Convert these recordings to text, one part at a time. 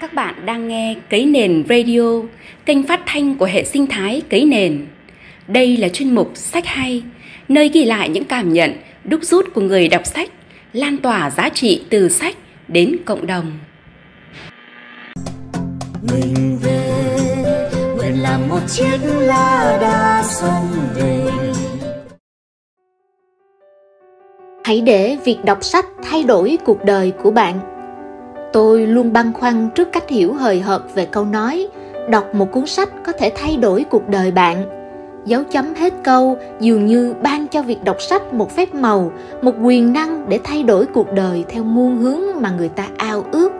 Các bạn đang nghe Cấy Nền Radio, kênh phát thanh của hệ sinh thái Cấy Nền. Đây là chuyên mục Sách Hay, nơi ghi lại những cảm nhận, đúc rút của người đọc sách, lan tỏa giá trị từ sách đến cộng đồng. Mình về, nguyện làm một chiếc lá đa sông về. Hãy để việc đọc sách thay đổi cuộc đời của bạn tôi luôn băn khoăn trước cách hiểu hời hợt về câu nói, đọc một cuốn sách có thể thay đổi cuộc đời bạn. Dấu chấm hết câu, dường như ban cho việc đọc sách một phép màu, một quyền năng để thay đổi cuộc đời theo muôn hướng mà người ta ao ước.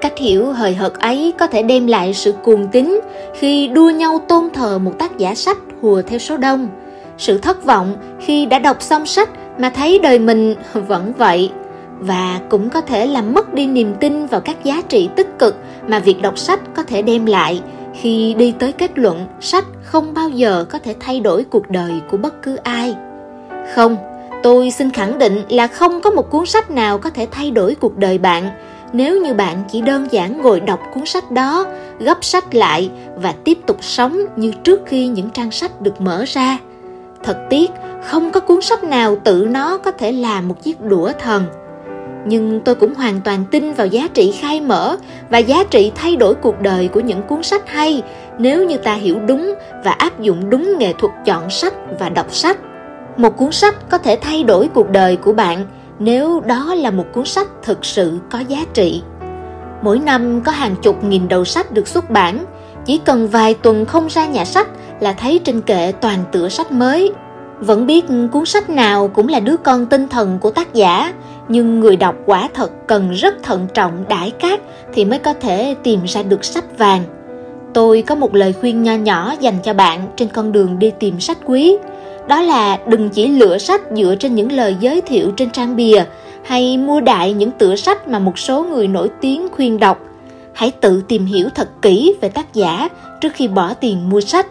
Cách hiểu hời hợt ấy có thể đem lại sự cuồng tín khi đua nhau tôn thờ một tác giả sách hùa theo số đông. Sự thất vọng khi đã đọc xong sách mà thấy đời mình vẫn vậy và cũng có thể làm mất đi niềm tin vào các giá trị tích cực mà việc đọc sách có thể đem lại. Khi đi tới kết luận, sách không bao giờ có thể thay đổi cuộc đời của bất cứ ai. Không, tôi xin khẳng định là không có một cuốn sách nào có thể thay đổi cuộc đời bạn. Nếu như bạn chỉ đơn giản ngồi đọc cuốn sách đó, gấp sách lại và tiếp tục sống như trước khi những trang sách được mở ra. Thật tiếc, không có cuốn sách nào tự nó có thể làm một chiếc đũa thần nhưng tôi cũng hoàn toàn tin vào giá trị khai mở và giá trị thay đổi cuộc đời của những cuốn sách hay, nếu như ta hiểu đúng và áp dụng đúng nghệ thuật chọn sách và đọc sách. Một cuốn sách có thể thay đổi cuộc đời của bạn nếu đó là một cuốn sách thực sự có giá trị. Mỗi năm có hàng chục nghìn đầu sách được xuất bản, chỉ cần vài tuần không ra nhà sách là thấy trên kệ toàn tựa sách mới. Vẫn biết cuốn sách nào cũng là đứa con tinh thần của tác giả nhưng người đọc quả thật cần rất thận trọng đãi cát thì mới có thể tìm ra được sách vàng. Tôi có một lời khuyên nho nhỏ dành cho bạn trên con đường đi tìm sách quý. Đó là đừng chỉ lựa sách dựa trên những lời giới thiệu trên trang bìa hay mua đại những tựa sách mà một số người nổi tiếng khuyên đọc. Hãy tự tìm hiểu thật kỹ về tác giả trước khi bỏ tiền mua sách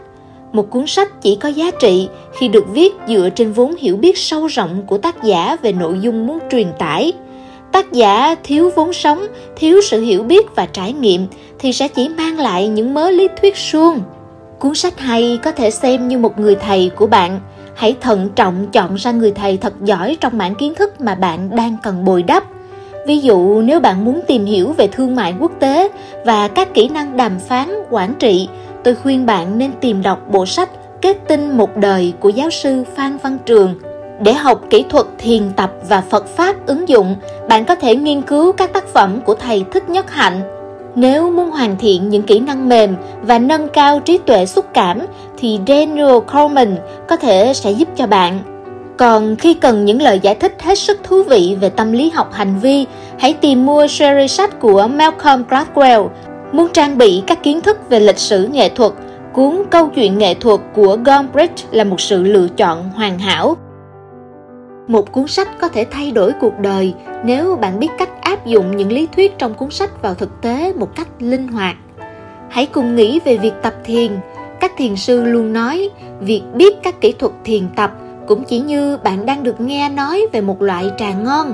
một cuốn sách chỉ có giá trị khi được viết dựa trên vốn hiểu biết sâu rộng của tác giả về nội dung muốn truyền tải. Tác giả thiếu vốn sống, thiếu sự hiểu biết và trải nghiệm thì sẽ chỉ mang lại những mớ lý thuyết suông. Cuốn sách hay có thể xem như một người thầy của bạn. Hãy thận trọng chọn ra người thầy thật giỏi trong mảng kiến thức mà bạn đang cần bồi đắp. Ví dụ, nếu bạn muốn tìm hiểu về thương mại quốc tế và các kỹ năng đàm phán, quản trị tôi khuyên bạn nên tìm đọc bộ sách Kết tinh một đời của giáo sư Phan Văn Trường. Để học kỹ thuật thiền tập và Phật Pháp ứng dụng, bạn có thể nghiên cứu các tác phẩm của thầy Thích Nhất Hạnh. Nếu muốn hoàn thiện những kỹ năng mềm và nâng cao trí tuệ xúc cảm, thì Daniel Coleman có thể sẽ giúp cho bạn. Còn khi cần những lời giải thích hết sức thú vị về tâm lý học hành vi, hãy tìm mua series sách của Malcolm Gladwell Muốn trang bị các kiến thức về lịch sử nghệ thuật, cuốn Câu chuyện nghệ thuật của Gombrich là một sự lựa chọn hoàn hảo. Một cuốn sách có thể thay đổi cuộc đời nếu bạn biết cách áp dụng những lý thuyết trong cuốn sách vào thực tế một cách linh hoạt. Hãy cùng nghĩ về việc tập thiền. Các thiền sư luôn nói, việc biết các kỹ thuật thiền tập cũng chỉ như bạn đang được nghe nói về một loại trà ngon.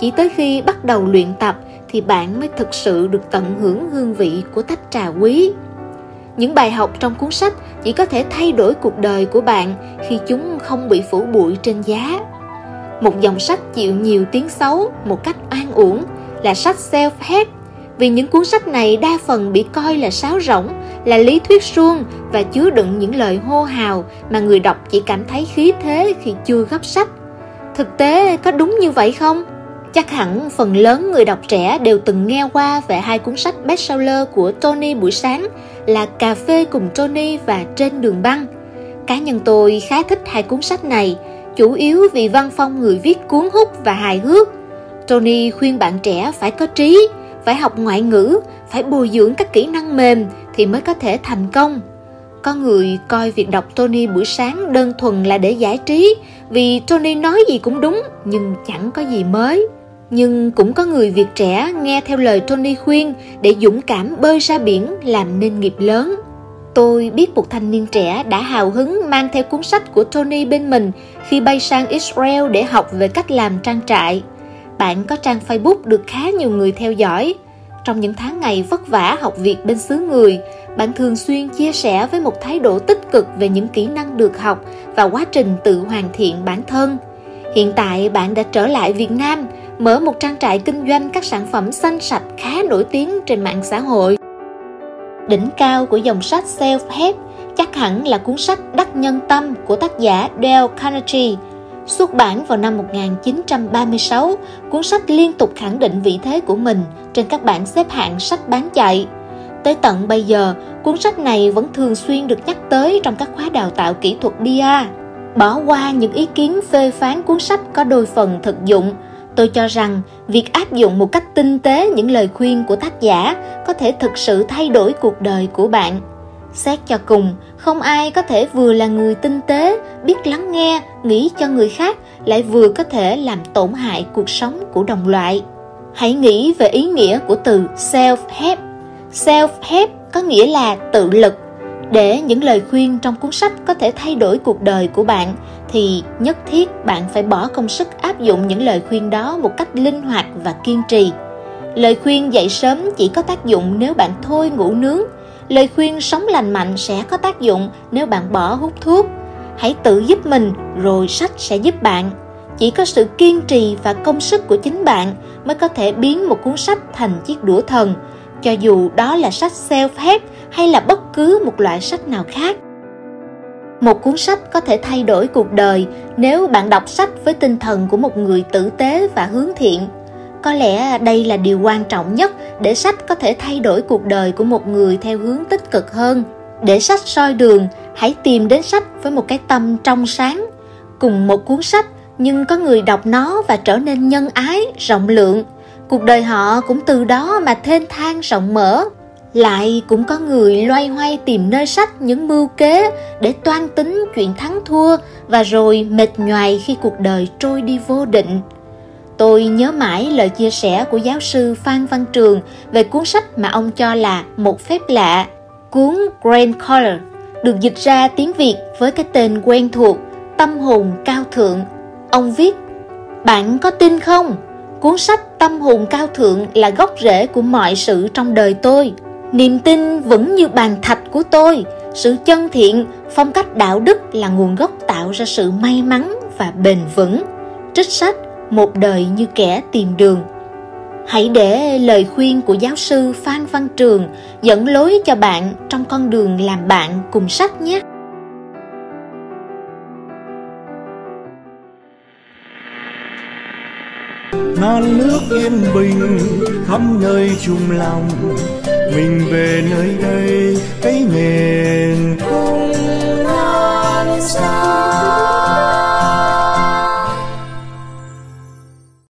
Chỉ tới khi bắt đầu luyện tập thì bạn mới thực sự được tận hưởng hương vị của tách trà quý. Những bài học trong cuốn sách chỉ có thể thay đổi cuộc đời của bạn khi chúng không bị phủ bụi trên giá. Một dòng sách chịu nhiều tiếng xấu một cách oan uổng là sách self-help, vì những cuốn sách này đa phần bị coi là sáo rỗng, là lý thuyết suông và chứa đựng những lời hô hào mà người đọc chỉ cảm thấy khí thế khi chưa gấp sách. Thực tế có đúng như vậy không? Chắc hẳn phần lớn người đọc trẻ đều từng nghe qua về hai cuốn sách bestseller của Tony buổi sáng là Cà phê cùng Tony và Trên đường băng. Cá nhân tôi khá thích hai cuốn sách này, chủ yếu vì văn phong người viết cuốn hút và hài hước. Tony khuyên bạn trẻ phải có trí, phải học ngoại ngữ, phải bồi dưỡng các kỹ năng mềm thì mới có thể thành công. Có người coi việc đọc Tony buổi sáng đơn thuần là để giải trí vì Tony nói gì cũng đúng nhưng chẳng có gì mới nhưng cũng có người Việt trẻ nghe theo lời Tony khuyên để dũng cảm bơi ra biển làm nên nghiệp lớn. Tôi biết một thanh niên trẻ đã hào hứng mang theo cuốn sách của Tony bên mình khi bay sang Israel để học về cách làm trang trại. Bạn có trang Facebook được khá nhiều người theo dõi. trong những tháng ngày vất vả học việc bên xứ người, bạn thường xuyên chia sẻ với một thái độ tích cực về những kỹ năng được học và quá trình tự hoàn thiện bản thân. Hiện tại bạn đã trở lại Việt Nam, mở một trang trại kinh doanh các sản phẩm xanh sạch khá nổi tiếng trên mạng xã hội. Đỉnh cao của dòng sách self-help chắc hẳn là cuốn sách Đắc Nhân Tâm của tác giả Dale Carnegie. Xuất bản vào năm 1936, cuốn sách liên tục khẳng định vị thế của mình trên các bảng xếp hạng sách bán chạy. Tới tận bây giờ, cuốn sách này vẫn thường xuyên được nhắc tới trong các khóa đào tạo kỹ thuật PR. Bỏ qua những ý kiến phê phán cuốn sách có đôi phần thực dụng, tôi cho rằng, việc áp dụng một cách tinh tế những lời khuyên của tác giả có thể thực sự thay đổi cuộc đời của bạn. Xét cho cùng, không ai có thể vừa là người tinh tế, biết lắng nghe, nghĩ cho người khác, lại vừa có thể làm tổn hại cuộc sống của đồng loại. Hãy nghĩ về ý nghĩa của từ self help self help có nghĩa là tự lực. Để những lời khuyên trong cuốn sách có thể thay đổi cuộc đời của bạn thì nhất thiết bạn phải bỏ công sức áp dụng những lời khuyên đó một cách linh hoạt và kiên trì. Lời khuyên dậy sớm chỉ có tác dụng nếu bạn thôi ngủ nướng. Lời khuyên sống lành mạnh sẽ có tác dụng nếu bạn bỏ hút thuốc. Hãy tự giúp mình, rồi sách sẽ giúp bạn. Chỉ có sự kiên trì và công sức của chính bạn mới có thể biến một cuốn sách thành chiếc đũa thần, cho dù đó là sách self-help hay là bất cứ một loại sách nào khác một cuốn sách có thể thay đổi cuộc đời nếu bạn đọc sách với tinh thần của một người tử tế và hướng thiện. Có lẽ đây là điều quan trọng nhất để sách có thể thay đổi cuộc đời của một người theo hướng tích cực hơn. Để sách soi đường, hãy tìm đến sách với một cái tâm trong sáng. Cùng một cuốn sách, nhưng có người đọc nó và trở nên nhân ái, rộng lượng. Cuộc đời họ cũng từ đó mà thênh thang rộng mở lại cũng có người loay hoay tìm nơi sách những mưu kế để toan tính chuyện thắng thua và rồi mệt nhoài khi cuộc đời trôi đi vô định Tôi nhớ mãi lời chia sẻ của giáo sư Phan Văn Trường về cuốn sách mà ông cho là một phép lạ, cuốn Grand Color, được dịch ra tiếng Việt với cái tên quen thuộc, Tâm hồn cao thượng. Ông viết, bạn có tin không? Cuốn sách Tâm hồn cao thượng là gốc rễ của mọi sự trong đời tôi. Niềm tin vững như bàn thạch của tôi, sự chân thiện, phong cách đạo đức là nguồn gốc tạo ra sự may mắn và bền vững. Trích sách một đời như kẻ tìm đường. Hãy để lời khuyên của giáo sư phan văn trường dẫn lối cho bạn trong con đường làm bạn cùng sách nhé. Non nước yên bình khắp nơi chung lòng mình về nơi đây cái miền không non xa.